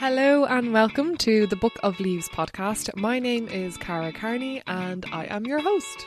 Hello and welcome to the Book of Leaves podcast. My name is Cara Carney and I am your host.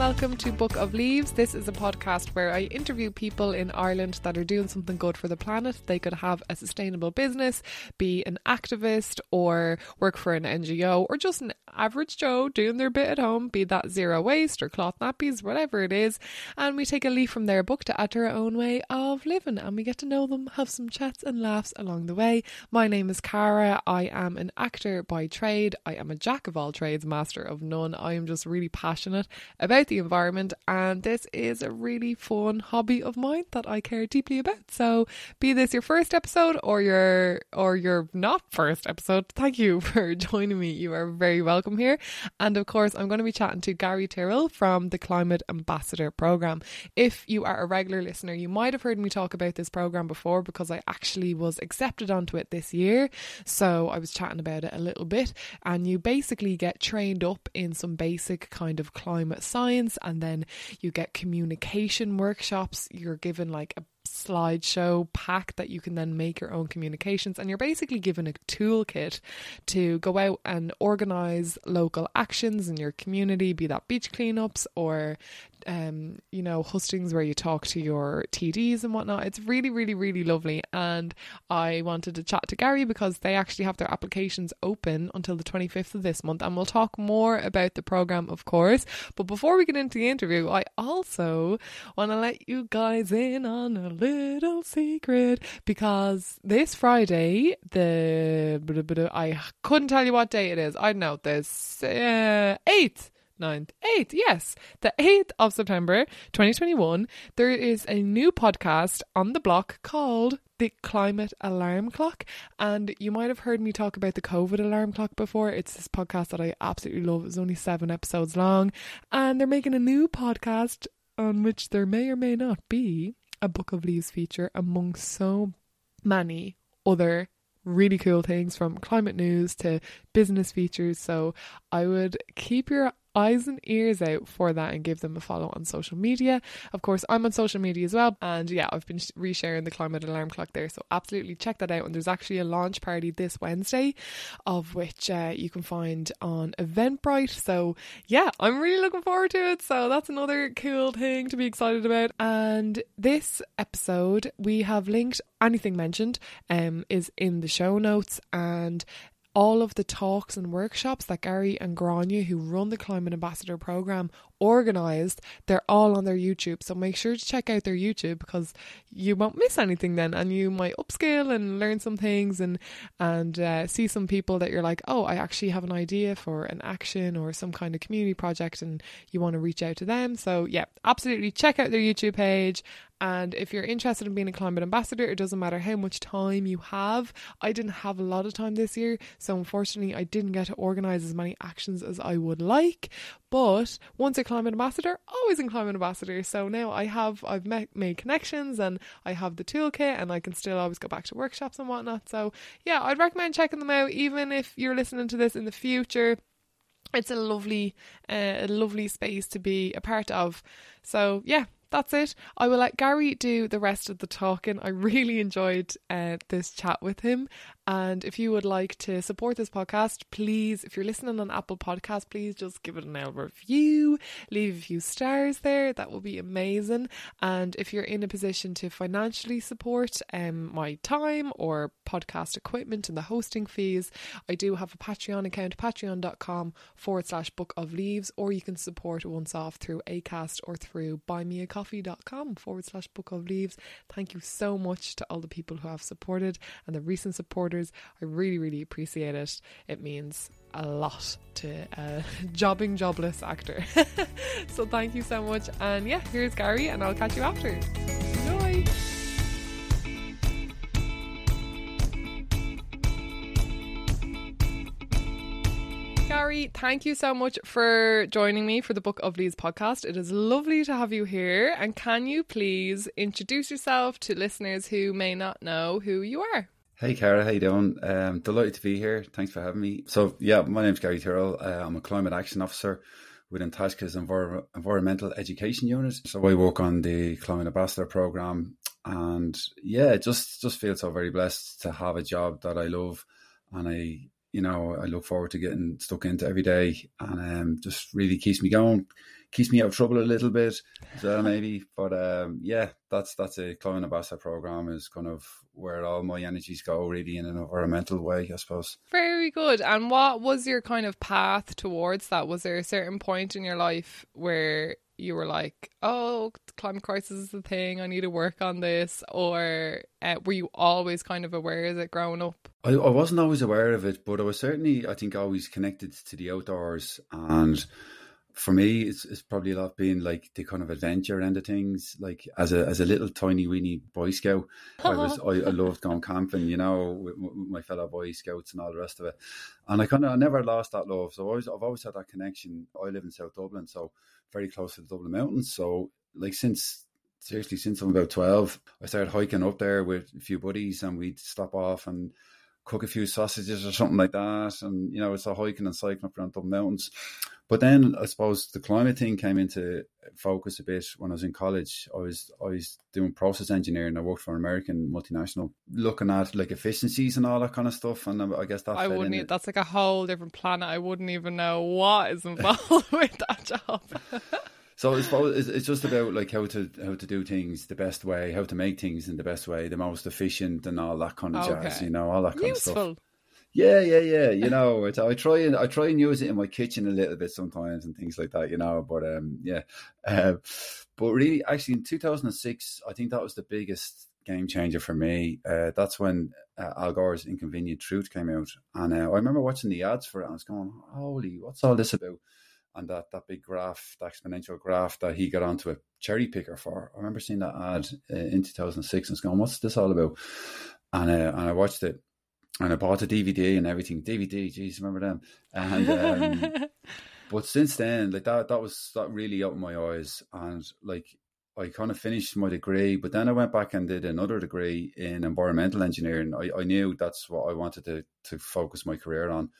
Welcome to Book of Leaves. This is a podcast where I interview people in Ireland that are doing something good for the planet. They could have a sustainable business, be an activist, or work for an NGO, or just an average Joe doing their bit at home, be that zero waste or cloth nappies, whatever it is. And we take a leaf from their book to add to our own way of living and we get to know them, have some chats and laughs along the way. My name is Cara. I am an actor by trade. I am a jack of all trades, master of none. I am just really passionate about the environment and this is a really fun hobby of mine that I care deeply about. So be this your first episode or your or your not first episode, thank you for joining me. You are very welcome here. And of course I'm going to be chatting to Gary Tyrrell from the Climate Ambassador Programme. If you are a regular listener, you might have heard me talk about this programme before because I actually was accepted onto it this year. So I was chatting about it a little bit and you basically get trained up in some basic kind of climate science and then you get communication workshops. You're given like a slideshow pack that you can then make your own communications and you're basically given a toolkit to go out and organize local actions in your community be that beach cleanups or um, you know, hustings where you talk to your TDs and whatnot. It's really, really, really lovely. And I wanted to chat to Gary because they actually have their applications open until the 25th of this month. And we'll talk more about the program, of course. But before we get into the interview, I also want to let you guys in on a little secret because this Friday, the I couldn't tell you what day it is. I know this uh, 8th 9th, 8th, yes, the 8th of September 2021, there is a new podcast on the block called the Climate Alarm Clock. And you might have heard me talk about the COVID alarm clock before. It's this podcast that I absolutely love. It's only seven episodes long. And they're making a new podcast on which there may or may not be a Book of Leaves feature among so many other really cool things from climate news to business features. So I would keep your eyes and ears out for that and give them a follow on social media. Of course, I'm on social media as well. And yeah, I've been resharing the climate alarm clock there. So absolutely check that out. And there's actually a launch party this Wednesday, of which uh, you can find on Eventbrite. So yeah, I'm really looking forward to it. So that's another cool thing to be excited about. And this episode, we have linked anything mentioned um, is in the show notes and all of the talks and workshops that Gary and Grania, who run the Climate Ambassador program, organized, they're all on their YouTube. So make sure to check out their YouTube because you won't miss anything then, and you might upscale and learn some things and and uh, see some people that you're like, oh, I actually have an idea for an action or some kind of community project, and you want to reach out to them. So yeah, absolutely check out their YouTube page and if you're interested in being a climate ambassador, it doesn't matter how much time you have. I didn't have a lot of time this year, so unfortunately, I didn't get to organise as many actions as I would like. But once a climate ambassador, always in climate ambassador. So now I have I've met, made connections and I have the toolkit, and I can still always go back to workshops and whatnot. So yeah, I'd recommend checking them out, even if you're listening to this in the future it's a lovely uh, a lovely space to be a part of so yeah that's it. I will let Gary do the rest of the talking. I really enjoyed uh, this chat with him, and if you would like to support this podcast, please, if you're listening on Apple Podcast, please just give it an L review, leave a few stars there. That will be amazing. And if you're in a position to financially support um, my time or podcast equipment and the hosting fees, I do have a Patreon account, patreon.com forward slash book of leaves, or you can support once off through ACAST or through buymeacoffee.com forward slash book of leaves. Thank you so much to all the people who have supported and the recent supporters I really, really appreciate it. It means a lot to a jobbing, jobless actor. so thank you so much. And yeah, here's Gary, and I'll catch you after. Enjoy. Gary, thank you so much for joining me for the Book of Leaves podcast. It is lovely to have you here. And can you please introduce yourself to listeners who may not know who you are? Hey, Cara, how you doing? Um, delighted to be here. Thanks for having me. So, yeah, my name's Gary Tyrrell. Uh, I'm a climate action officer within Taisce's Envir- Environmental Education Unit. So I work on the Climate Ambassador program, and yeah, just just feel so very blessed to have a job that I love, and I you know I look forward to getting stuck into every day, and um, just really keeps me going keeps me out of trouble a little bit as well, maybe. But um, yeah, that's that's a climate ambassador program is kind of where all my energies go, really, in an environmental way, I suppose. Very good. And what was your kind of path towards that? Was there a certain point in your life where you were like, "Oh, climate crisis is the thing. I need to work on this," or uh, were you always kind of aware of it growing up? I, I wasn't always aware of it, but I was certainly, I think, always connected to the outdoors and for me, it's, it's probably a lot being like the kind of adventure end of things. Like as a as a little tiny weeny boy scout, I was I, I, loved going camping, you know, with, with, my fellow boy scouts and all the rest of it. And I kind of I never lost that love. So I always I've always had that connection. I live in South Dublin, so very close to the Dublin Mountains. So like since seriously since I'm about twelve, I started hiking up there with a few buddies, and we'd stop off and cook a few sausages or something like that. And you know, it's a hiking and cycling up around Dublin Mountains. But then I suppose the climate thing came into focus a bit when I was in college. I was I was doing process engineering. I worked for an American multinational, looking at like efficiencies and all that kind of stuff. And um, I guess that I wouldn't. Even, that's like a whole different planet. I wouldn't even know what is involved with that job. So I suppose it's just about like how to how to do things the best way, how to make things in the best way, the most efficient, and all that kind of okay. jazz. You know, all that kind Useful. of stuff. Yeah, yeah, yeah. You know, I try and I try and use it in my kitchen a little bit sometimes and things like that. You know, but um, yeah. Uh, but really, actually, in 2006, I think that was the biggest game changer for me. Uh, that's when uh, Al Gore's Inconvenient Truth came out, and uh, I remember watching the ads for it. and I was going, "Holy, what's all this about?" And that that big graph, the exponential graph that he got onto a cherry picker for. I remember seeing that ad uh, in 2006 and was going, "What's this all about?" And uh, and I watched it and I bought a DVD and everything. DVD, jeez, remember them? And um, but since then, like that, that was that really opened my eyes, and like I kind of finished my degree, but then I went back and did another degree in environmental engineering. I, I knew that's what I wanted to to focus my career on.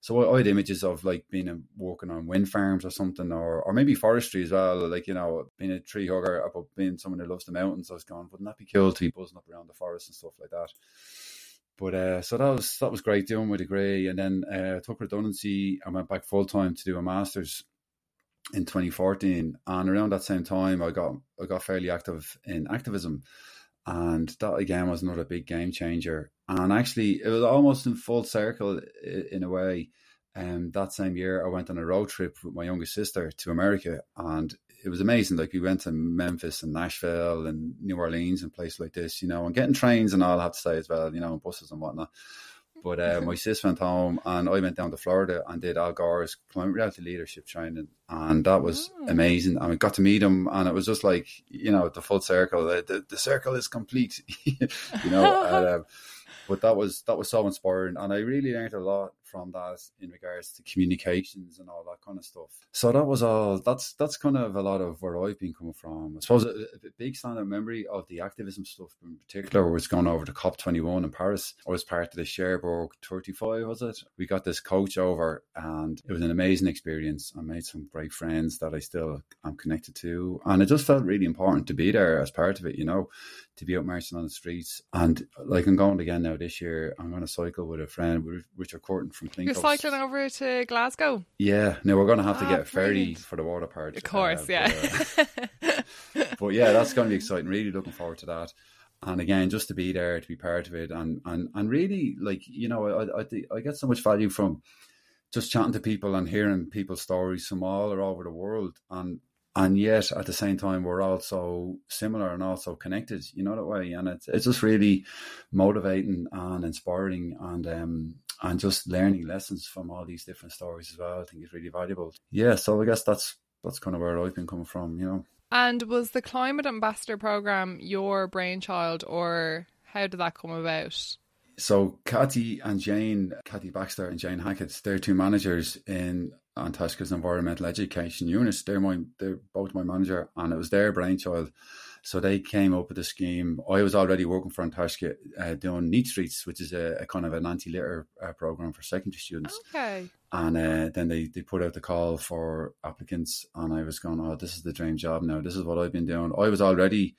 So I, had images of like being working on wind farms or something, or or maybe forestry as well. Like you know, being a tree hugger, about being someone who loves the mountains. I was going, wouldn't that be cool to be buzzing up around the forest and stuff like that? But uh, so that was that was great doing my degree, and then uh, took redundancy and went back full time to do a masters in 2014. And around that same time, I got I got fairly active in activism, and that again was another big game changer. And actually, it was almost in full circle in a way. Um, that same year, I went on a road trip with my youngest sister to America, and it was amazing. Like we went to Memphis and Nashville and New Orleans and places like this, you know, and getting trains and all I have to say as well, you know, and buses and whatnot. But uh, my sis went home and I went down to Florida and did Al Gore's climate reality leadership training. And that was oh. amazing. And I got to meet him and it was just like, you know, the full circle. The, the, the circle is complete, you know. and, uh, but that was that was so inspiring and I really learned a lot from that in regards to communications and all that kind of stuff. So that was all. That's that's kind of a lot of where I've been coming from. I suppose a, a big standout memory of the activism stuff in particular was going over to COP twenty one in Paris. I was part of the Cherbourg thirty five. Was it? We got this coach over, and it was an amazing experience. I made some great friends that I still am connected to, and it just felt really important to be there as part of it. You know, to be out marching on the streets. And like I'm going again now this year, I'm going to cycle with a friend, Richard Courtin from You're cycling over to Glasgow? Yeah. Now we're going to have to ah, get a ferry brilliant. for the water part. Of course, uh, yeah. But, uh, but yeah, that's going to be exciting. Really looking forward to that. And again, just to be there, to be part of it, and and and really, like you know, I I, I get so much value from just chatting to people and hearing people's stories from all over the world, and and yet at the same time we're also similar and also connected you know that way and it's, it's just really motivating and inspiring and um and just learning lessons from all these different stories as well i think is really valuable yeah so i guess that's that's kind of where i've been coming from you know and was the climate ambassador program your brainchild or how did that come about so Kathy and Jane, Kathy Baxter and Jane Hackett, they're two managers in An environmental education unit. They're my they're both my manager, and it was their brainchild. So they came up with a scheme. I was already working for An Taisce uh, doing Neat Streets, which is a, a kind of an anti-litter uh, program for secondary students. Okay. And uh, then they, they put out the call for applicants, and I was going, oh, this is the dream job now. This is what I've been doing. I was already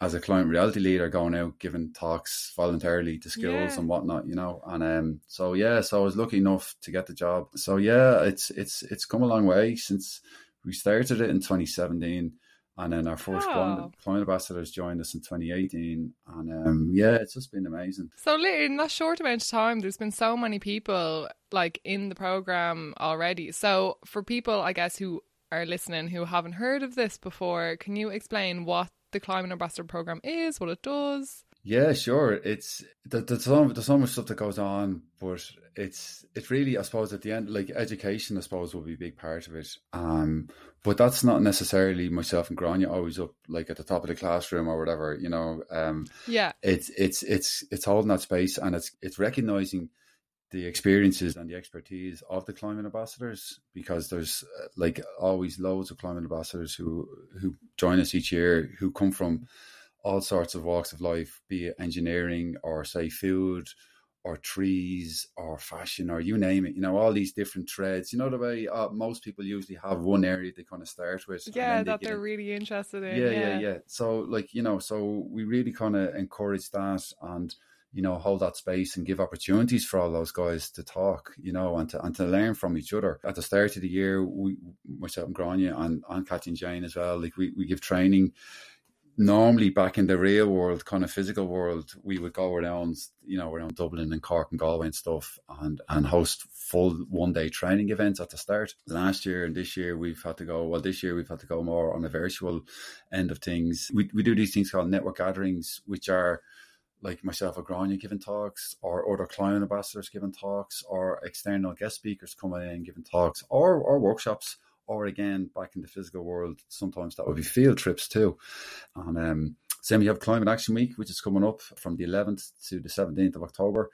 as a client reality leader going out giving talks voluntarily to schools yeah. and whatnot, you know. And um, so yeah, so I was lucky enough to get the job. So yeah, it's it's it's come a long way since we started it in 2017. And then our first oh. ambassadors joined us in 2018. And um, yeah, it's just been amazing. So, in that short amount of time, there's been so many people like in the program already. So, for people, I guess, who are listening who haven't heard of this before, can you explain what the Climate Ambassador program is, what it does? Yeah, sure. It's there's so, there's so much stuff that goes on, but it's it's really I suppose at the end like education I suppose will be a big part of it. Um, but that's not necessarily myself and Grania always up like at the top of the classroom or whatever. You know. Um, yeah. It's it's it's it's holding that space and it's it's recognizing the experiences and the expertise of the climate ambassadors because there's uh, like always loads of climate ambassadors who who join us each year who come from all sorts of walks of life be it engineering or say food or trees or fashion or you name it you know all these different threads you know the way uh, most people usually have one area they kind of start with yeah that they are really interested in yeah, yeah yeah yeah so like you know so we really kind of encourage that and you know, hold that space and give opportunities for all those guys to talk, you know, and to and to learn from each other. At the start of the year, we myself and Grania and, and Kathy and Jane as well, like we, we give training. Normally back in the real world, kind of physical world, we would go around, you know, around Dublin and Cork and Galway and stuff and, and host full one day training events at the start. Last year and this year we've had to go well this year we've had to go more on a virtual end of things. We we do these things called network gatherings, which are like myself or Grania giving talks, or other client ambassadors giving talks, or external guest speakers coming in giving talks, or or workshops, or again back in the physical world, sometimes that would be field trips too. And um, same, you have Climate Action Week, which is coming up from the 11th to the 17th of October.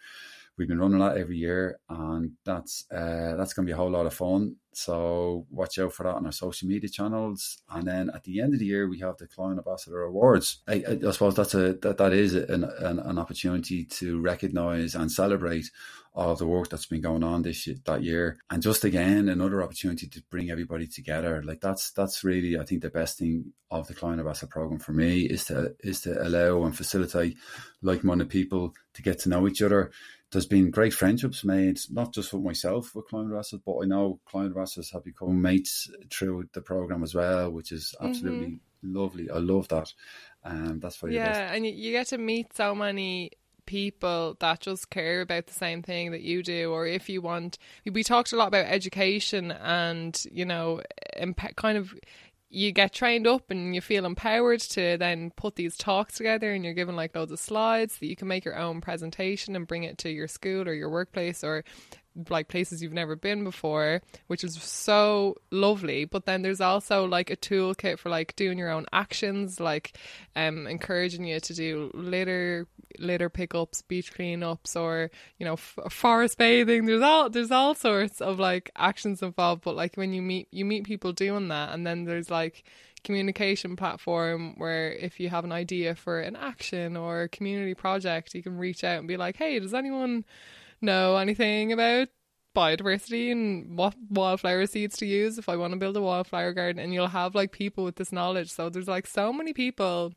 We've been running that every year, and that's uh, that's going to be a whole lot of fun. So watch out for that on our social media channels. And then at the end of the year, we have the Climate Ambassador Awards. I, I, suppose that's a that, that is an, an, an opportunity to recognise and celebrate all the work that's been going on this that year, and just again another opportunity to bring everybody together. Like that's that's really I think the best thing of the Climate Ambassador program for me is to is to allow and facilitate like-minded people to get to know each other there's been great friendships made, not just for myself with Climate Ambassadors, but I know Climate Ambassadors have become mates through the program as well, which is absolutely mm-hmm. lovely. I love that. Um, that's very yeah, and you get to meet so many people that just care about the same thing that you do or if you want we talked a lot about education and you know imp- kind of you get trained up and you feel empowered to then put these talks together and you're given like loads of slides that you can make your own presentation and bring it to your school or your workplace or like places you've never been before, which is so lovely. But then there's also like a toolkit for like doing your own actions, like um encouraging you to do litter litter pickups, beach cleanups, or you know f- forest bathing. There's all there's all sorts of like actions involved. But like when you meet you meet people doing that, and then there's like communication platform where if you have an idea for an action or a community project, you can reach out and be like, hey, does anyone know anything about biodiversity and what wildflower seeds to use if I want to build a wildflower garden and you'll have like people with this knowledge. So there's like so many people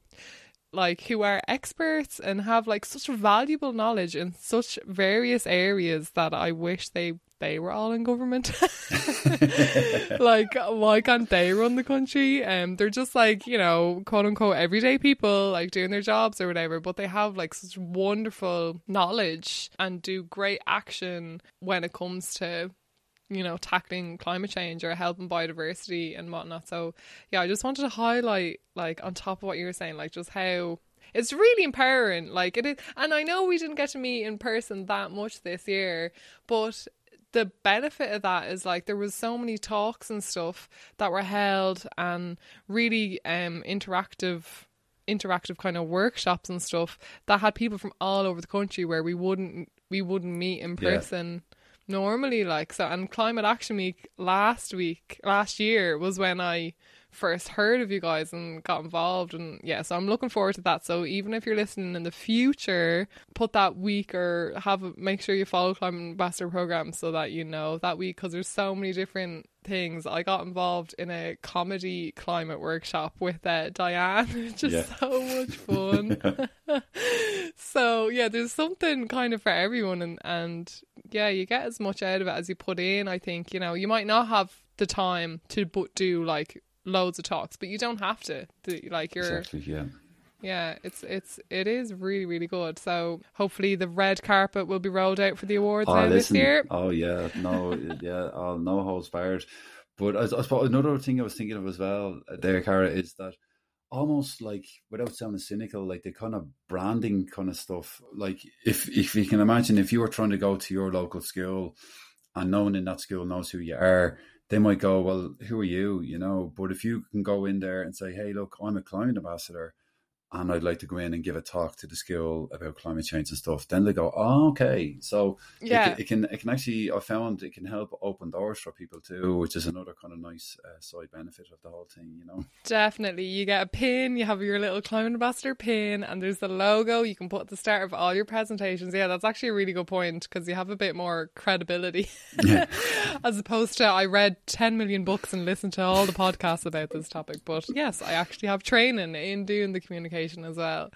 like who are experts and have like such valuable knowledge in such various areas that I wish they they were all in government. like, why can't they run the country? Um, they're just like, you know, quote unquote everyday people, like doing their jobs or whatever, but they have like such wonderful knowledge and do great action when it comes to you know, tackling climate change or helping biodiversity and whatnot. So, yeah, I just wanted to highlight, like, on top of what you were saying, like, just how it's really empowering. Like, it is, and I know we didn't get to meet in person that much this year, but the benefit of that is like there was so many talks and stuff that were held and really um interactive interactive kind of workshops and stuff that had people from all over the country where we wouldn't we wouldn't meet in person normally like so and climate action week last week last year was when i first heard of you guys and got involved and yeah so i'm looking forward to that. So even if you're listening in the future put that week or have make sure you follow climate ambassador program so that you know that week because there's so many different things. I got involved in a comedy climate workshop with uh, diane which is yeah. so much fun. So yeah there's something kind of for everyone and and yeah you get as much out of it as you put in i think. You know you might not have the time to but do like loads of talks, but you don't have to. like you're exactly, yeah. Yeah, it's it's it is really really good. So hopefully the red carpet will be rolled out for the awards oh, this year. Oh yeah, no, yeah, oh, no holds barred. But I, I suppose another thing I was thinking of as well, there, Cara, is that almost like without sounding cynical, like the kind of branding kind of stuff. Like if if you can imagine, if you were trying to go to your local school and no one in that school knows who you are, they might go, well, who are you? You know, but if you can go in there and say, hey, look, I'm a climate ambassador and I'd like to go in and give a talk to the school about climate change and stuff, then they go, oh, okay. So yeah, it, it, can it can actually I found it can help open doors for people too, which is another kind of nice uh, side benefit of the whole thing, you know. Definitely, you get a pin, you have your little climate ambassador pin, and there's the logo you can put at the start of all your presentations. Yeah, that's actually a really good point because you have a bit more credibility, yeah. as opposed to I read ten million books and listened to all the podcasts about this topic. But yes, I actually have training in doing the communication as well.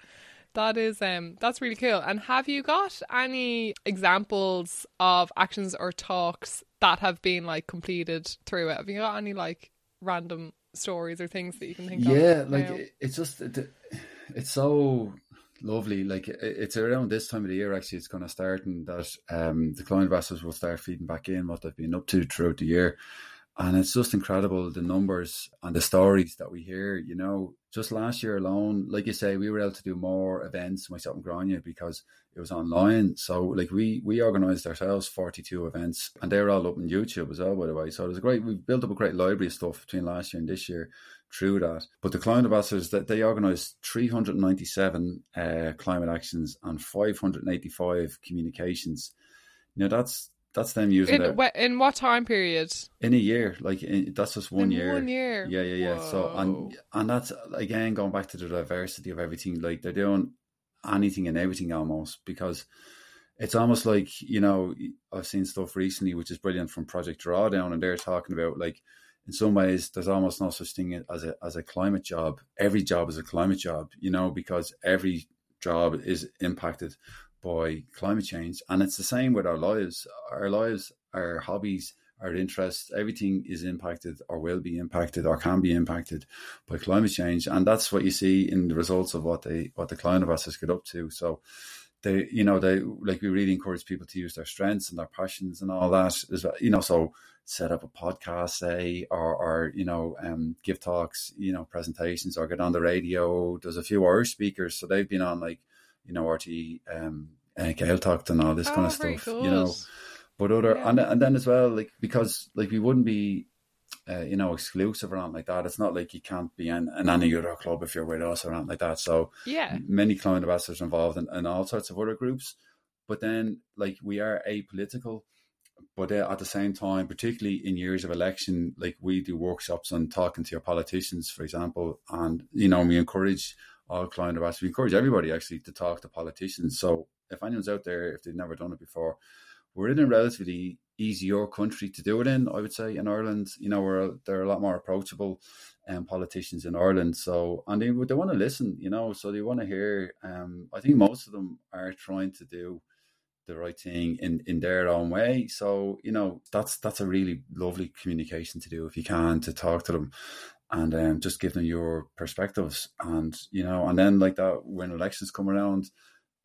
That is um that's really cool. And have you got any examples of actions or talks that have been like completed through it? Have you got any like random stories or things that you can think yeah, of? Yeah, like it's just it's so lovely. Like it's around this time of the year actually it's going to start and that um the client investors will start feeding back in what they've been up to throughout the year. And it's just incredible the numbers and the stories that we hear. You know, just last year alone, like you say, we were able to do more events, myself and Grania, because it was online. So, like, we we organised ourselves 42 events, and they're all up on YouTube as well, by the way. So, it was great. We've built up a great library of stuff between last year and this year through that. But the climate ambassadors that they organised 397 uh, climate actions and 585 communications. Now that's that's them using in, it. in what time period? In a year, like in, that's just one in year. One year. Yeah, yeah, yeah. Whoa. So and and that's again going back to the diversity of everything. Like they're doing anything and everything almost because it's almost like you know I've seen stuff recently which is brilliant from Project Drawdown, and they're talking about like in some ways there's almost no such thing as a as a climate job. Every job is a climate job, you know, because every job is impacted by climate change. And it's the same with our lives. Our lives, our hobbies, our interests, everything is impacted or will be impacted or can be impacted by climate change. And that's what you see in the results of what they what the client climate ambassadors get up to. So they you know, they like we really encourage people to use their strengths and their passions and all that. You know, so set up a podcast, say, or or, you know, um give talks, you know, presentations or get on the radio. There's a few Irish speakers, so they've been on like you know, RTÉ um, uh, Gaeltacht and all this oh, kind of stuff, good. you know. But other yeah. and and then as well, like because like we wouldn't be, uh, you know, exclusive or anything like that. It's not like you can't be in, in any other club if you're with us or anything like that. So yeah, many client ambassadors involved in, in all sorts of other groups. But then, like we are apolitical, but uh, at the same time, particularly in years of election, like we do workshops on talking to your politicians, for example, and you know we encourage all client ambassadors. We encourage everybody actually to talk to politicians. So if anyone's out there, if they've never done it before, we're in a relatively easier country to do it in. I would say in Ireland, you know, we're they're a lot more approachable um, politicians in Ireland. So and they they want to listen, you know, so they want to hear. Um, I think most of them are trying to do the right thing in in their own way. So you know, that's that's a really lovely communication to do if you can to talk to them and um, just give them your perspectives. And you know and then like that when elections come around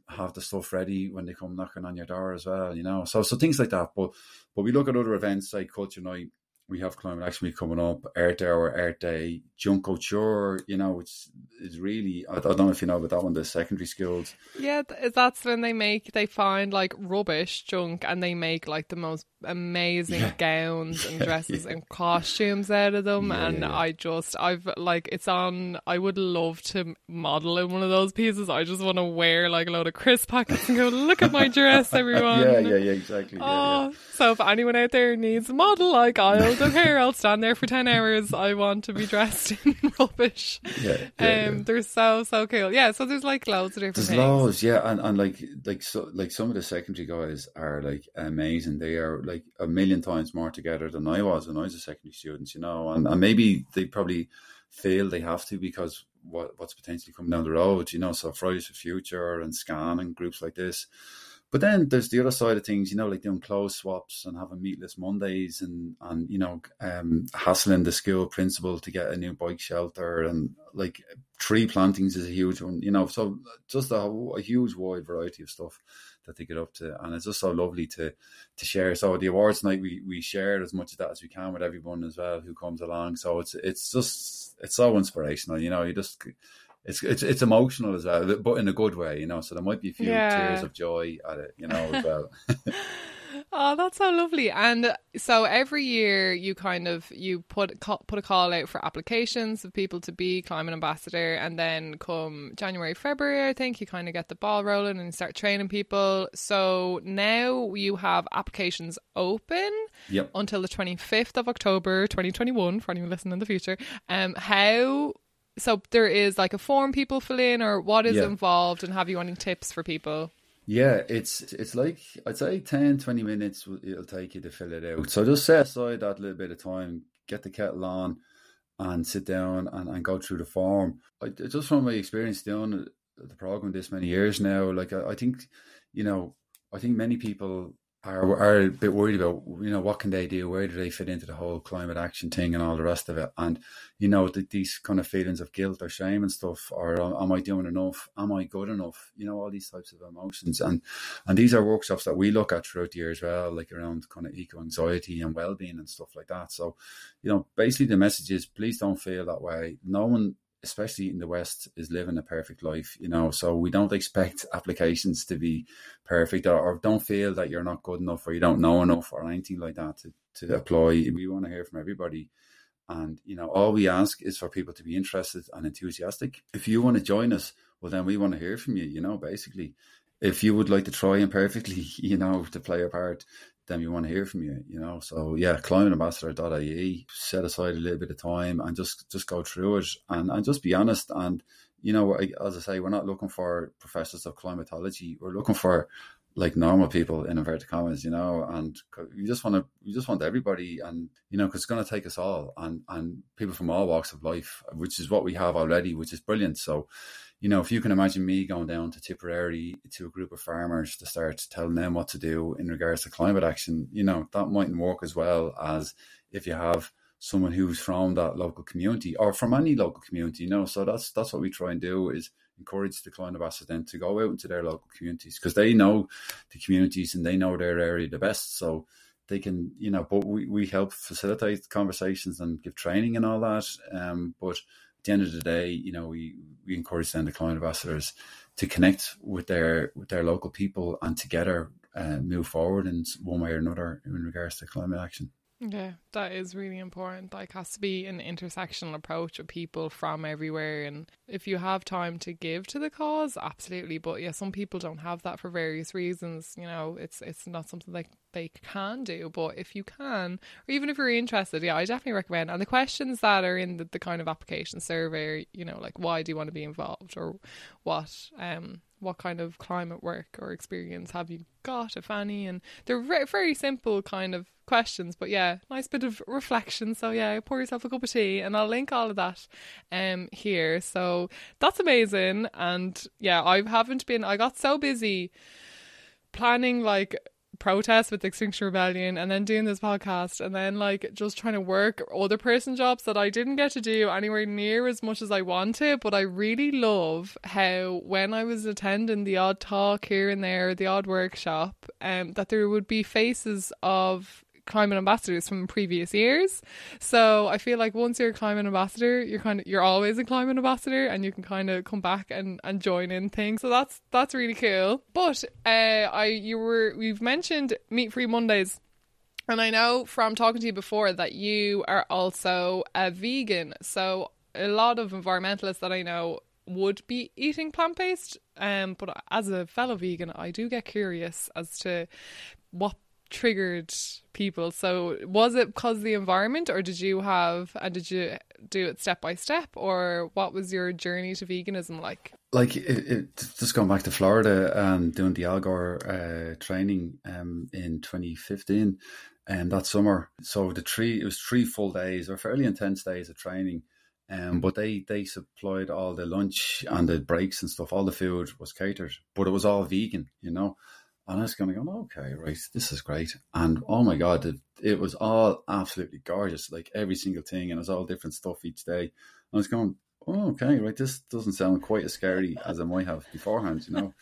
have the stuff ready when they come knocking on your door as well you know? So so things like that. But but we look at other events like culture night we have climate action week coming up, Earth Hour, Earth Day, Junk Culture. You know, it's it's really. I, I, don't know if you know about that one. The secondary schools. Yeah, that's when they make they find like rubbish junk and they make like the most amazing yeah. gowns and dresses yeah. and costumes out of them. Yeah, and I just I've like it's on. I would love to model in one of those pieces. I just want to wear like a load of crisp packets and go look at my dress, everyone. yeah, yeah, yeah, exactly. Oh, so if anyone out there needs a model, like I'll don't care. I'll stand there for ten hours. I want to be dressed rubbish. Yeah, yeah, um, yeah. they're so so cool. Yeah, so there's like loads of different. There's things. loads, yeah, and, and like like so like some of the secondary guys are like amazing. They are like a million times more together than I was when I was a secondary student. You know, and, and maybe they probably feel they have to because what what's potentially coming down the road. You know, so Fridays for Future and Scan and groups like this but then there's the other side of things, you know, like doing clothes swaps and having meatless Mondays and, and you know, um, hassling the school principal to get a new bike shelter and like tree plantings is a huge one, you know, so just a, a huge wide variety of stuff that they get up to. And it's just so lovely to to share. So the awards night, we, we share as much of that as we can with everyone as well who comes along. So it's it's just, it's so inspirational, you know, you just it's it's it's emotional as well, but in a good way, you know. So there might be a few yeah. tears of joy at it, you know, as well. oh, that's so lovely! And so every year you kind of you put put a call out for applications of people to be climate ambassador, and then come January February, I think you kind of get the ball rolling and start training people. So now you have applications open yep. until the twenty fifth of October, twenty twenty one. For anyone listening in the future, um, how so there is like a form people fill in or what is yeah. involved and have you any tips for people? Yeah it's it's like i'd say 10 20 minutes it'll take you to fill it out. So just set aside that little bit of time get the kettle on and sit down and, and go through the form. I, just from my experience doing the program this many years now like I, I think you know i think many people are are a bit worried about you know what can they do? Where do they fit into the whole climate action thing and all the rest of it? And you know the, these kind of feelings of guilt or shame and stuff or am I doing enough? Am I good enough? You know all these types of emotions. And and these are workshops that we look at throughout the year as well like around kind of eco anxiety and well-being and stuff like that. So you know basically the message is please don't feel that way. No one especially in the West, is living a perfect life, you know. So we don't expect applications to be perfect or, or, don't feel that you're not good enough or you don't know enough or anything like that to, to apply. We want to hear from everybody. And, you know, all we ask is for people to be interested and enthusiastic. If you want to join us, well, then we want to hear from you, you know, basically. If you would like to try imperfectly, you know, to play a part, then we want to hear from you, you know. So yeah, climateambassador.ie, set aside a little bit of time and just just go through it and, and just be honest. And, you know, as I say, we're not looking for professors of climatology. We're looking for like normal people in inverted commas, you know, and you just want to, we just want everybody, and you know, because it's going to take us all, and and people from all walks of life, which is what we have already, which is brilliant. So, you know, if you can imagine me going down to Tipperary to a group of farmers to start telling them what to do in regards to climate action, you know, that mightn't work as well as if you have someone who's from that local community or from any local community, you know. So that's that's what we try and do is encourage the climate ambassadors then to go out into their local communities because they know the communities and they know their area the best. So they can, you know, but we, we help facilitate conversations and give training and all that. Um, but at the end of the day, you know, we, we encourage then the client ambassadors to connect with their with their local people and together uh, move forward in one way or another in regards to climate action. Yeah, that is really important. Like, has to be an intersectional approach of people from everywhere. And if you have time to give to the cause, absolutely. But yeah, some people don't have that for various reasons. You know, it's it's not something like they can do. But if you can, or even if you're interested, yeah, I definitely recommend. And the questions that are in the, the kind of application survey, you know, like why do you want to be involved, or what um what kind of climate work or experience have you got, if any? And they're very, very simple kind of questions, but yeah, nice bit of reflection. So yeah, pour yourself a cup of tea, and I'll link all of that um here. So that's amazing. And yeah, I haven't been. I got so busy planning like protest with Extinction Rebellion and then doing this podcast and then like just trying to work other person jobs that I didn't get to do anywhere near as much as I wanted. But I really love how when I was attending the odd talk here and there, the odd workshop, um, that there would be faces of climate ambassadors from previous years. So I feel like once you're a climate ambassador, you're kind of you're always a climate ambassador, and you can kind of come back and, and join in things. So that's that's really cool. But uh, I you were we've mentioned meat free Mondays. And I know from talking to you before that you are also a vegan. So a lot of environmentalists that I know would be eating plant based. Um, but as a fellow vegan, I do get curious as to what triggered people. So was it because the environment, or did you have and did you do it step by step, or what was your journey to veganism like? Like it, it, just going back to Florida and doing the Al Gore uh, training um, in 2015 and um, that summer. So the three it was three full days or fairly intense days of training. Um, but they they supplied all the lunch and the breaks and stuff. All the food was catered, but it was all vegan, you know. And I was kind of going, okay, right, this is great. And oh my god, it, it was all absolutely gorgeous, like every single thing, and it was all different stuff each day. And I was going, oh, okay, right, this doesn't sound quite as scary as I might have beforehand, you know.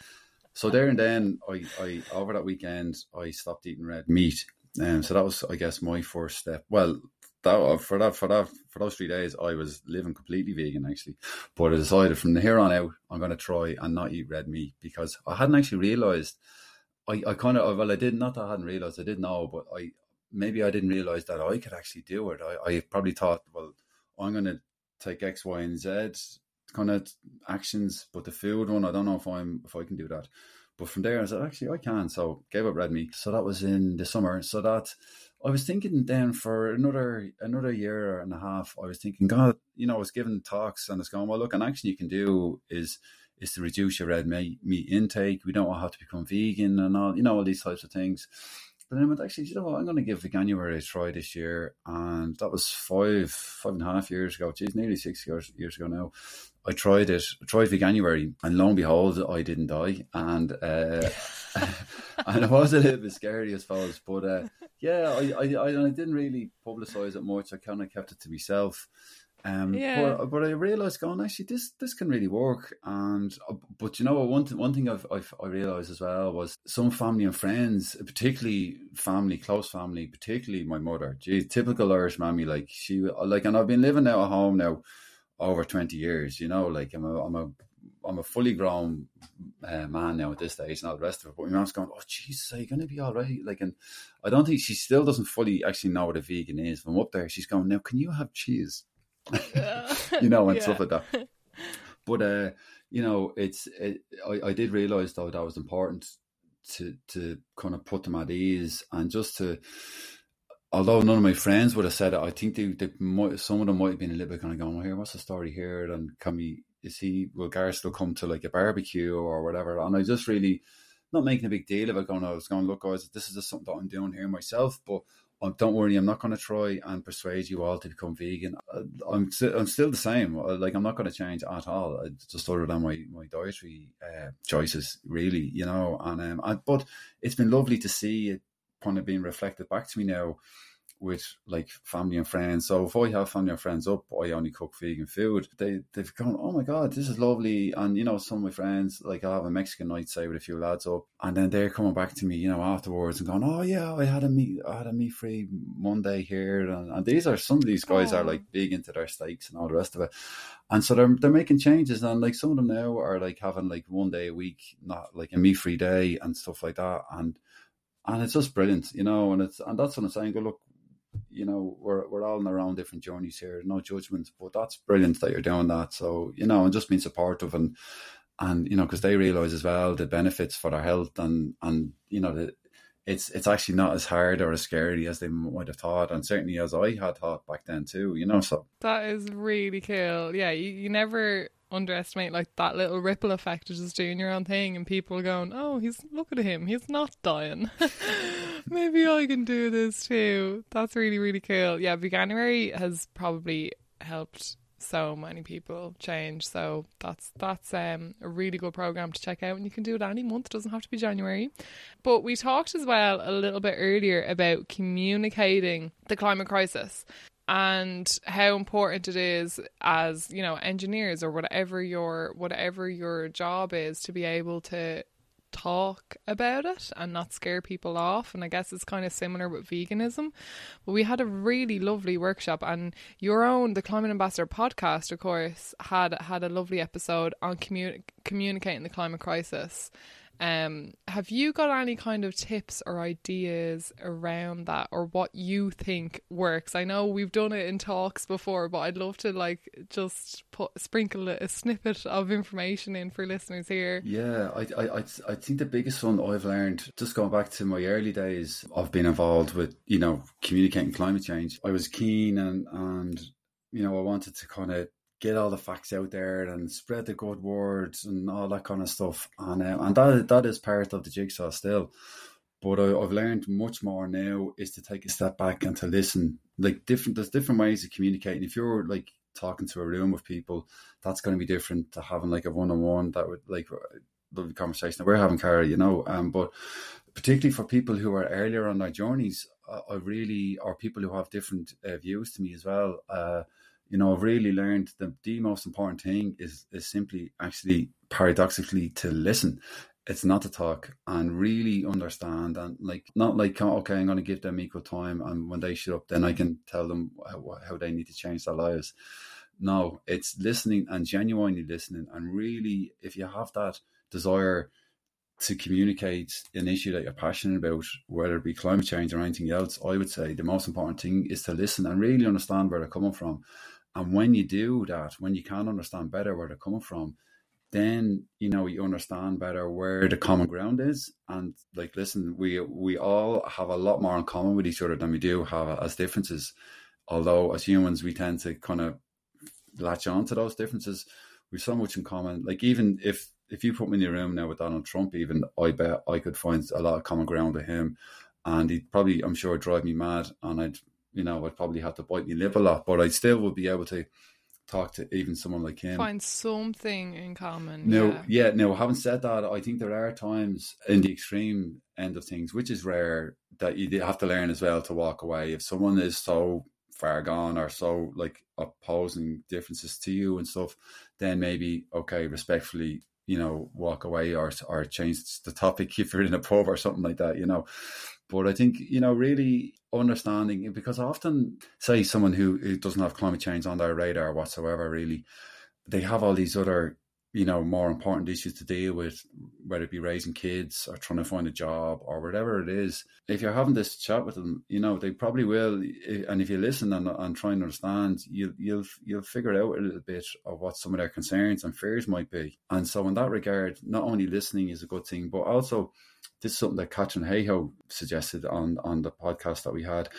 So there and then, I, I over that weekend, I stopped eating red meat. Um, so that was, I guess, my first step. Well, that for that for that for those three days, I was living completely vegan actually. But I decided from here on out, I'm going to try and not eat red meat because I hadn't actually realized. I, I kind of well, I did not I hadn't realized. I didn't know, but I maybe I didn't realize that I could actually do it. I, I probably thought, well, I'm going to take X, Y, and Z kind of actions, but the food one, I don't know if I'm if I can do that. But from there, I said, actually, I can. So gave up red meat. So that was in the summer. So that I was thinking then for another another year and a half, I was thinking, God, you know, I was giving talks and it's going, well, look, an action you can do is is to reduce your red meat, meat intake. We don't want to have to become vegan and all, you know, all these types of things. But then I went, actually, you know what, I'm going to give Veganuary a try this year. And that was five, five and a half years ago. Geez, nearly six years, years ago now. I tried it, I tried Veganuary, and lo and behold, I didn't die. And uh, and it was a little bit scary, I suppose. But uh, yeah, I, I, I didn't really publicise it much. I kind of kept it to myself. Um, yeah. but, but I realized going actually this this can really work and uh, but you know one th- one thing I've, I've I realized as well was some family and friends particularly family close family particularly my mother gee typical Irish mammy like she like and I've been living now at home now over 20 years you know like I'm a I'm a I'm a fully grown uh, man now at this stage and all the rest of it. But my mom's going, oh, Jesus, are you going to be all right? Like, and I don't think she still doesn't fully actually know what a vegan is. When I'm up there, she's going, now, can you have cheese? You know, and yeah. stuff like that. But uh, you know, it's it, I, I did realize though that was important to to kind of put them at ease and just to. Although none of my friends would have said it, I think they, they might, some of them might have been a little bit kind of going, well, "Here, what's the story here?" And can we? Is he? Will Gareth still come to like a barbecue or whatever? And I just really not making a big deal of it. Going, I was going, look, guys, this is just something that I'm doing here myself, but don't worry, I'm not going to try and persuade you all to become vegan. Uh, I'm I'm still the same. Uh, like I'm not going to change at all. I just other than my my dietary uh, choices, really, you know. And um, I, but it's been lovely to see it kind of being reflected back to me now with like family and friends. So if I have family and friends up, I only cook vegan food. They they've gone, oh my god, this is lovely. And you know, some of my friends, like I have a Mexican night say with a few lads up, and then they're coming back to me, you know, afterwards and going, oh yeah, I had a meat, I had a meat free Monday here, and, and these are some of these guys oh. are like big into their steaks and all the rest of it. And so they're they're making changes, and like some of them now are like having like one day a week, not like a meat free day and stuff like that, and and it's just brilliant, you know. And it's and that's what I'm saying. Go look, you know, we're we're all on our own different journeys here, no judgment, but that's brilliant that you're doing that. So you know, and just being supportive and and you know, because they realize as well the benefits for their health and and you know the it's it's actually not as hard or as scary as they might have thought, and certainly as I had thought back then too. You know, so that is really cool. Yeah, you, you never underestimate like that little ripple effect of just doing your own thing and people going, "Oh, he's look at him, he's not dying. Maybe I can do this too." That's really really cool. Yeah, Veganuary has probably helped so many people change. So that's that's um, a really good program to check out, and you can do it any month. It doesn't have to be January. But we talked as well a little bit earlier about communicating the climate crisis and how important it is as you know engineers or whatever your whatever your job is to be able to talk about it and not scare people off. And I guess it's kind of similar with veganism. But we had a really lovely workshop, and your own the Climate Ambassador podcast, of course, had had a lovely episode on commu- communicating the climate crisis. Um, have you got any kind of tips or ideas around that or what you think works? I know we've done it in talks before, but I'd love to like just put sprinkle a snippet of information in for listeners here. Yeah, I I I think the biggest one I've learned just going back to my early days of being involved with, you know, communicating climate change. I was keen and and you know, I wanted to kind of get all the facts out there and spread the good words and all that kind of stuff. And uh, and that that is part of the jigsaw still. But I, have learned much more now is to take a step back and to listen. Like different, there's different ways of communicating. If you're like talking to a room of people, that's going to be different to having like a one on one. That would like lovely conversation that we're having, Cara. You know, um, but particularly for people who are earlier on their journeys, I really, or people who have different uh, views to me as well. Uh, you know, I've really learned that the most important thing is is simply actually paradoxically to listen. It's not to talk and really understand and like not like oh, okay, I'm going to give them equal time and when they shut up, then I can tell them how, how they need to change their lives. No, it's listening and genuinely listening and really, if you have that desire to communicate an issue that you're passionate about, whether it be climate change or anything else, I would say the most important thing is to listen and really understand where they're coming from and when you do that, when you can understand better where they're coming from, then you know you understand better where the common ground is. And like, listen, we we all have a lot more in common with each other than we do have as differences. Although as humans, we tend to kind of latch on to those differences. We've so much in common. Like even if if you put me in the room now with Donald Trump, even I bet I could find a lot of common ground with him, and he'd probably, I'm sure, drive me mad, and I'd you know, I'd probably have to bite my lip a lot, but I still would be able to talk to even someone like him. Find something in common. No, yeah. yeah, no, having said that, I think there are times in the extreme end of things, which is rare, that you have to learn as well to walk away. If someone is so far gone or so like opposing differences to you and stuff, then maybe, okay, respectfully, you know, walk away or or change the topic if you're in a pub or something like that, you know. But I think, you know, really understanding because often say someone who, doesn't have climate change on their radar whatsoever really they have all these other you know more important issues to deal with whether it be raising kids or trying to find a job or whatever it is. If you're having this chat with them you know they probably will eh, and if you listen and, and try and understand you'll you'll you'll figure out a little bit of what some of their concerns and fears might be. And so in that regard not only listening is a good thing but also this is something that Katharine Hayhoe suggested on on the podcast that we had,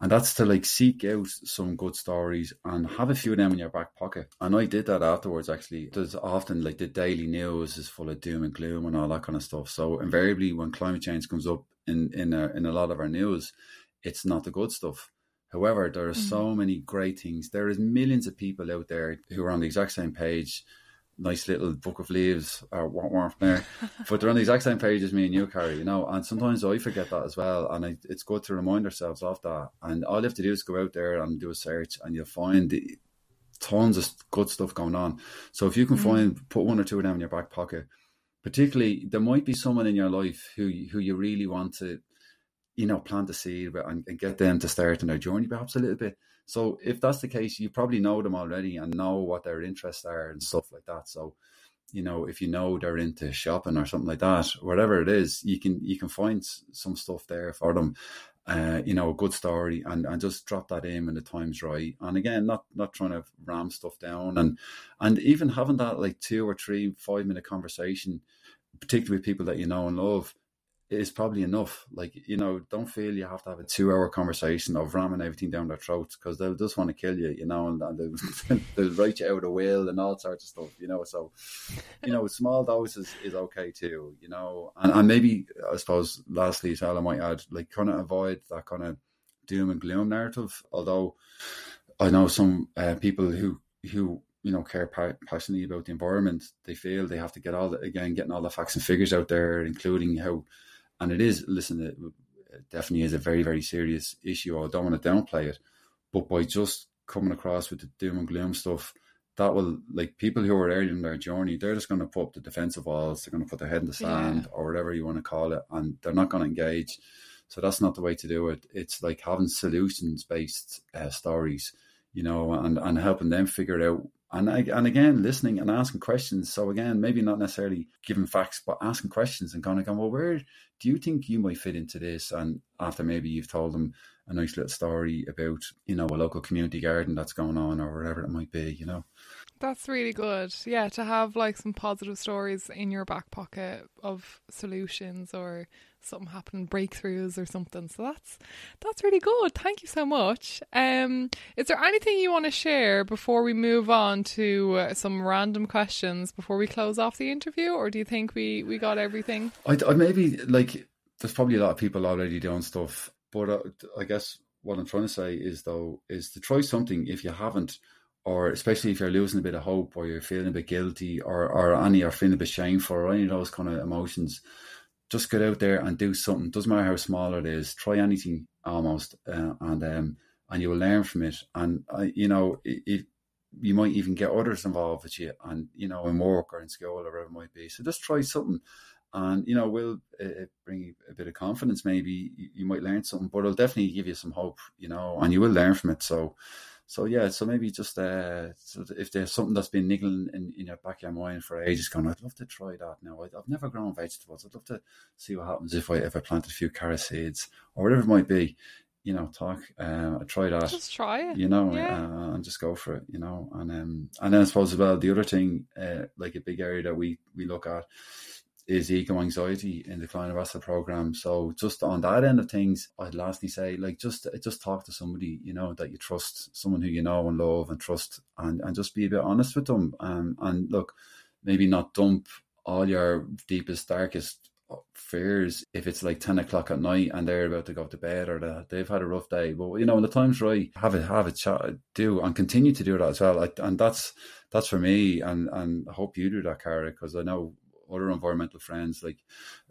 and that's to like seek out some good stories and have a few of them in your back pocket. And I did that afterwards. Actually, there's often like the daily news is full of doom and gloom and all that kind of stuff. So invariably, when climate change comes up in in a, in a lot of our news, it's not the good stuff. However, there are mm-hmm. so many great things. There is millions of people out there who are on the exact same page nice little book of leaves or weren't there. but they're on the exact same page as me and you, Cara, you know. And sometimes I forget that as well. And I, it's good to remind ourselves of that. And all you have to do is go out there and do a search and you'll find the, tons of good stuff going on. So if you can mm-hmm. find, put one or two of them in your back pocket, particularly there might be someone in your life who, who you really want to, you know, plant a seed and, and get them to start on their journey perhaps a little bit so if that's the case, you probably know them already and know what their interests are and stuff like that. So, you know, if you know they're into shopping or something like that, whatever it is, you can you can find some stuff there for them. Uh, you know, a good story and, and just drop that in when the time's right. And again, not not trying to ram stuff down and and even having that like two or three, five minute conversation, particularly with people that you know and love, is probably enough. Like, you know, don't feel you have to have a two hour conversation of ramming everything down their throats because they'll just want to kill you, you know, and, and they'll, they'll write you out a will and all sorts of stuff, you know. So, you know, small doses is okay too, you know. And, and maybe, I suppose, lastly, as well, I might add, like, kind of avoid that kind of doom and gloom narrative. Although I know some uh, people who, who, you know, care passionately about the environment, they feel they have to get all the, again, getting all the facts and figures out there, including how and it is listen it definitely is a very very serious issue i don't want to downplay it but by just coming across with the doom and gloom stuff that will like people who are early in their journey, they're just going to put up the defensive walls. They're going to put their head in the sand yeah. or whatever you want to call it, and they're not going to engage. So that's not the way to do it. It's like having solutions based uh, stories, you know, and and helping them figure out. And and again, listening and asking questions. So again, maybe not necessarily giving facts, but asking questions and kind of going, well, where do you think you might fit into this? And after maybe you've told them a nice little story about, you know, a local community garden that's going on or whatever it might be, you know. That's really good. Yeah, to have like some positive stories in your back pocket of solutions or something happening, breakthroughs or something. So that's that's really good. Thank you so much. Um, is there anything you want to share before we move on to uh, some random questions before we close off the interview, or do you think we we got everything? I, I maybe like there's probably a lot of people already doing stuff, but uh, I guess what I'm trying to say is though is to try something if you haven't or especially if you're losing a bit of hope or you're feeling a bit guilty or, or any are feeling a bit shameful or any of those kind of emotions, just get out there and do something. Doesn't matter how small it is. Try anything almost, uh, and um, and you will learn from it. And uh, you know, it, you might even get others involved with you, and you know, in work or in school or whatever it might be. So just try something, and you know, will uh, bring a bit of confidence. Maybe you, you might learn something, but it'll definitely give you some hope. You know, and you will learn from it. So so yeah, so maybe just uh, so if there's something that's been niggling in, in your back of your mind for ages, going, I'd love to try that. Now I, have never grown vegetables. I'd love to see what happens if I if I planted a few carrot seeds or whatever it might be. You know, talk. Uh, try that. Just try it. You know, yeah. uh, and just go for it. You know, and um, and then I suppose as well the other thing, uh, like a big area that we we look at is eco anxiety in the asset program. So just on that end of things, I'd lastly say like just just talk to somebody you know that you trust, someone who you know and love and trust, and and just be a bit honest with them. Um, and look, maybe not dump all your deepest darkest fears if it's like 10 o'clock at night and they're about to go to bed or they've had a rough day but you know when the time's right have a have a chat do and continue to do that as well and that's that's for me and and I hope you do that Cara because I know other environmental friends, like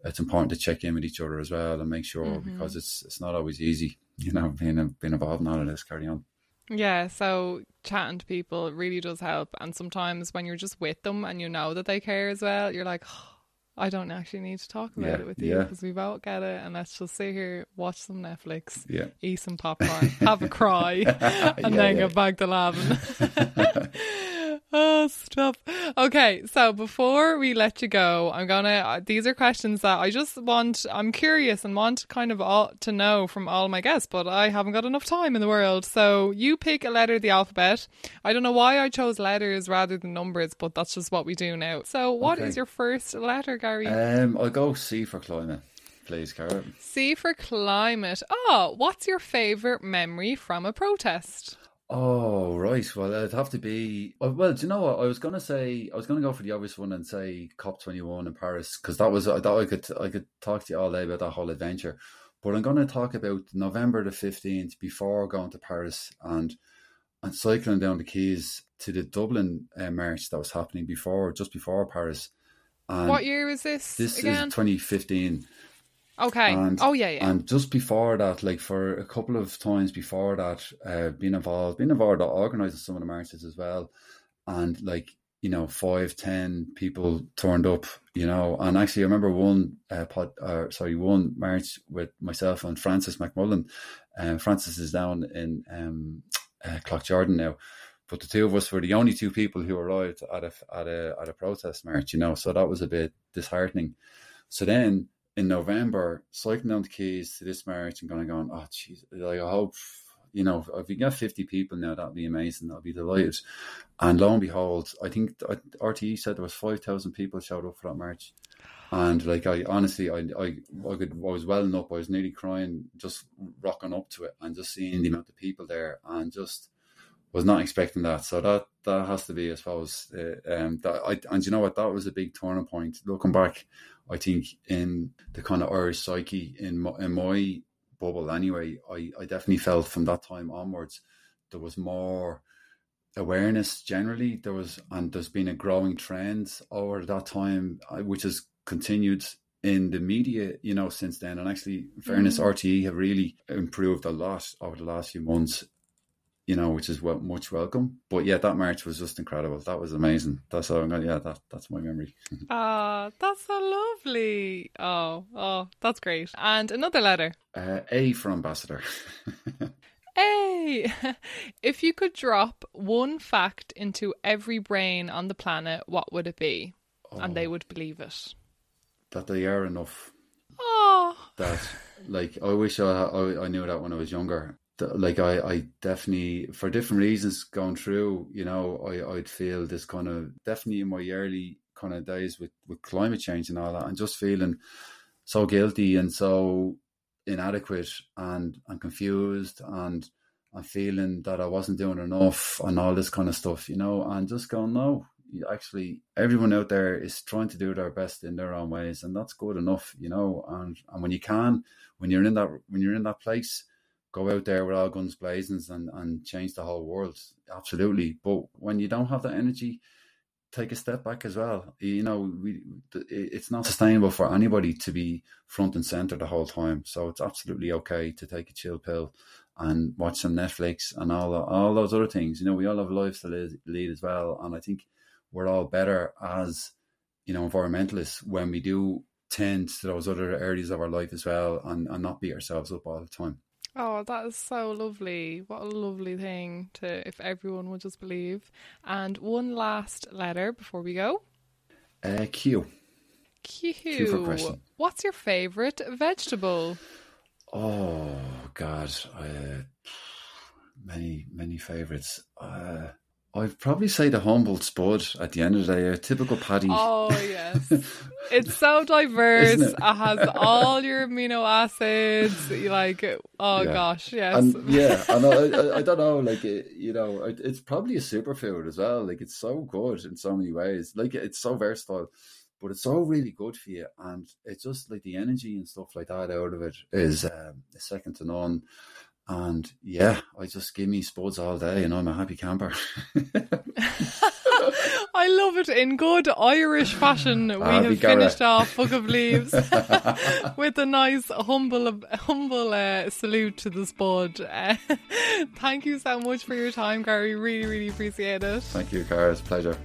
it's important to check in with each other as well and make sure mm-hmm. because it's it's not always easy, you know, being being involved in all of this. Carry on. Yeah, so chatting to people really does help, and sometimes when you're just with them and you know that they care as well, you're like. Oh, I don't actually need to talk about yeah, it with you because yeah. we both get it, and let's just sit here, watch some Netflix, yeah. eat some popcorn, have a cry, and then get back to laughing. Oh, stop. Okay, so before we let you go, I'm gonna. Uh, these are questions that I just want. I'm curious and want kind of all to know from all my guests, but I haven't got enough time in the world. So you pick a letter of the alphabet. I don't know why I chose letters rather than numbers, but that's just what we do now. So, what okay. is your first letter, Gary? Um, I'll go C for climate. Please, Karen. C for climate. Oh, what's your favourite memory from a protest? Oh right, well it'd have to be. Uh, well, do you know what I was gonna say? I was gonna go for the obvious one and say COP twenty one in Paris because that was I thought I could I could talk to you all day about that whole adventure. But I'm gonna talk about November the fifteenth before going to Paris and and cycling down the quays to the Dublin uh, march that was happening before, just before Paris. And what year was this? This again? is 2015. Okay. And, oh yeah, yeah. And just before that, like for a couple of times before that, uh, being involved, being involved organising some of the marches as well, and like you know, five, ten people turned up, you know, and actually I remember one uh, pod, uh, sorry, one march with myself and Francis McMullen. Um, Francis is down in um, uh, Cloughjordan now, but the two of us were the only two people who arrived at a at a at a protest march, you know, so that was a bit disheartening. So then in November, cycling down the quays to this marriage and going, going, oh, jeez, like I hope, you know, if we get 50 people now, that'd be amazing. I'll be delighted. And lo and behold, I think RTÉ said there was 5,000 people showed up for that march. And like I honestly, I I I, could, I was welling up. I was nearly crying just rocking up to it and just seeing the amount of people there and just was not expecting that. So that that has to be, I suppose, uh, um, that I and you know what, that was a big turning point. Looking back, I think in the kind of Irish psyche in my, in my bubble anyway, I, I definitely felt from that time onwards there was more awareness generally. There was and there's been a growing trend over that time, uh, which has continued in the media, you know, since then. And actually, fairness, mm. RTÉ have really improved a lot over the last few months you know, which is well, much welcome. But yeah, that march was just incredible. That was amazing. That's all I'm gonna, yeah, that that's my memory. Ah, that's so lovely. Oh, oh, that's great. And another letter. Uh, a for ambassador. A. if you could drop one fact into every brain on the planet, what would it be? Oh, and they oh. would believe it. That they are enough. Oh. That, like, I wish I, I, I knew that when I was younger like I, I definitely for different reasons going through, you know, I, I'd feel this kind of definitely in my early kind of days with, with climate change and all that, and just feeling so guilty and so inadequate and and confused and and feeling that I wasn't doing enough and all this kind of stuff, you know, and just going, no, actually everyone out there is trying to do their best in their own ways and that's good enough, you know, and and when you can, when you're in that when you're in that place go out there with all guns blazing and, and change the whole world. Absolutely. But when you don't have that energy, take a step back as well. You know, we, it's not sustainable for anybody to be front and center the whole time. So it's absolutely okay to take a chill pill and watch some Netflix and all all those other things. You know, we all have lives to lead, as well, and I think we're all better as you know environmentalists when we do tend to those other areas of our life as well, and, and not beat ourselves up all the time. Oh, that is so lovely. What a lovely thing to if everyone would just believe. And one last letter before we go. Uh, Q. Q. Q for question. What's your favourite vegetable? Oh God, uh, many many favourites. Uh, I'd probably say the humble spud at the end of the day, a typical paddy. Oh yes, it's so diverse. It? it? has all your amino acids. Like, oh yeah. gosh, yes, and, yeah. And I, I, don't know, like you know, it's probably a superfood as well. Like it's so good in so many ways. Like it's so versatile, but it's all really good for you, and it's just like the energy and stuff like that out of it is um, second to none. And yeah, I just give me spuds all day and I'm a happy camper. I love it in good Irish fashion. We have finished off Book of Leaves with a nice humble humble uh, salute to the spud. Uh, thank you so much for your time, Gary. Really, really appreciate it. Thank you, Cara. It's a pleasure.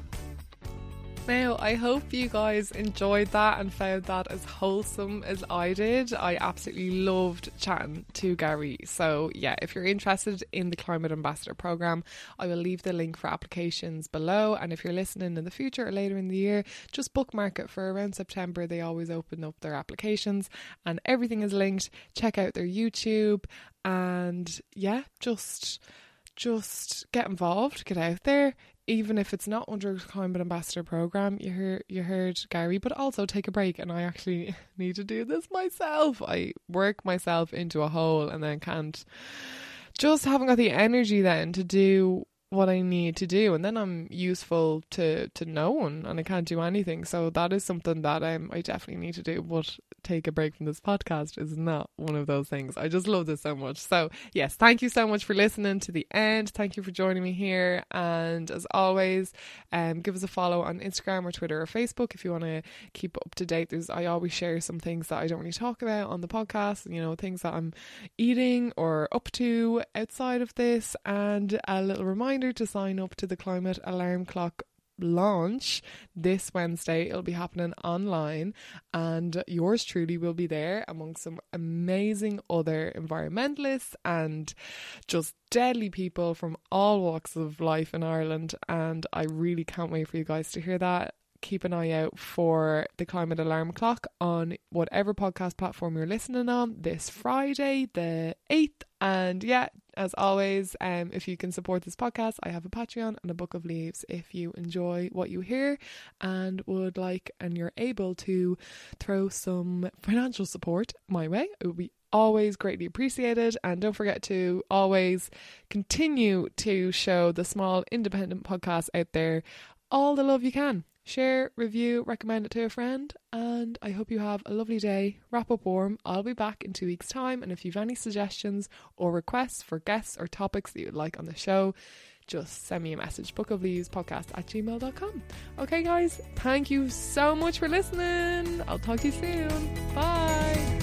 Now, I hope you guys enjoyed that and found that as wholesome as I did. I absolutely loved chatting to Gary. So, yeah, if you're interested in the Climate Ambassador program, I will leave the link for applications below. And if you're listening in the future or later in the year, just bookmark it for around September. They always open up their applications and everything is linked. Check out their YouTube and yeah, just just get involved, get out there even if it's not under climate ambassador program, you heard you heard Gary, but also take a break. And I actually need to do this myself. I work myself into a hole and then can't. Just haven't got the energy then to do what I need to do, and then I'm useful to to no one, and I can't do anything. So that is something that um, I definitely need to do. But take a break from this podcast is not one of those things. I just love this so much. So yes, thank you so much for listening to the end. Thank you for joining me here, and as always, um, give us a follow on Instagram or Twitter or Facebook if you want to keep up to date. There's I always share some things that I don't really talk about on the podcast. You know, things that I'm eating or up to outside of this, and a little reminder reminder to sign up to the Climate Alarm Clock launch this Wednesday. It'll be happening online, and yours truly will be there among some amazing other environmentalists and just deadly people from all walks of life in Ireland. And I really can't wait for you guys to hear that keep an eye out for the climate alarm clock on whatever podcast platform you're listening on this Friday, the 8th. And yeah, as always, um, if you can support this podcast, I have a Patreon and a book of leaves if you enjoy what you hear and would like and you're able to throw some financial support my way. It would be always greatly appreciated. And don't forget to always continue to show the small independent podcasts out there all the love you can share, review, recommend it to a friend, and I hope you have a lovely day. Wrap up warm. I'll be back in two weeks' time, and if you've any suggestions or requests for guests or topics that you'd like on the show, just send me a message book of leaves podcast at gmail.com. Okay, guys, thank you so much for listening. I'll talk to you soon. Bye.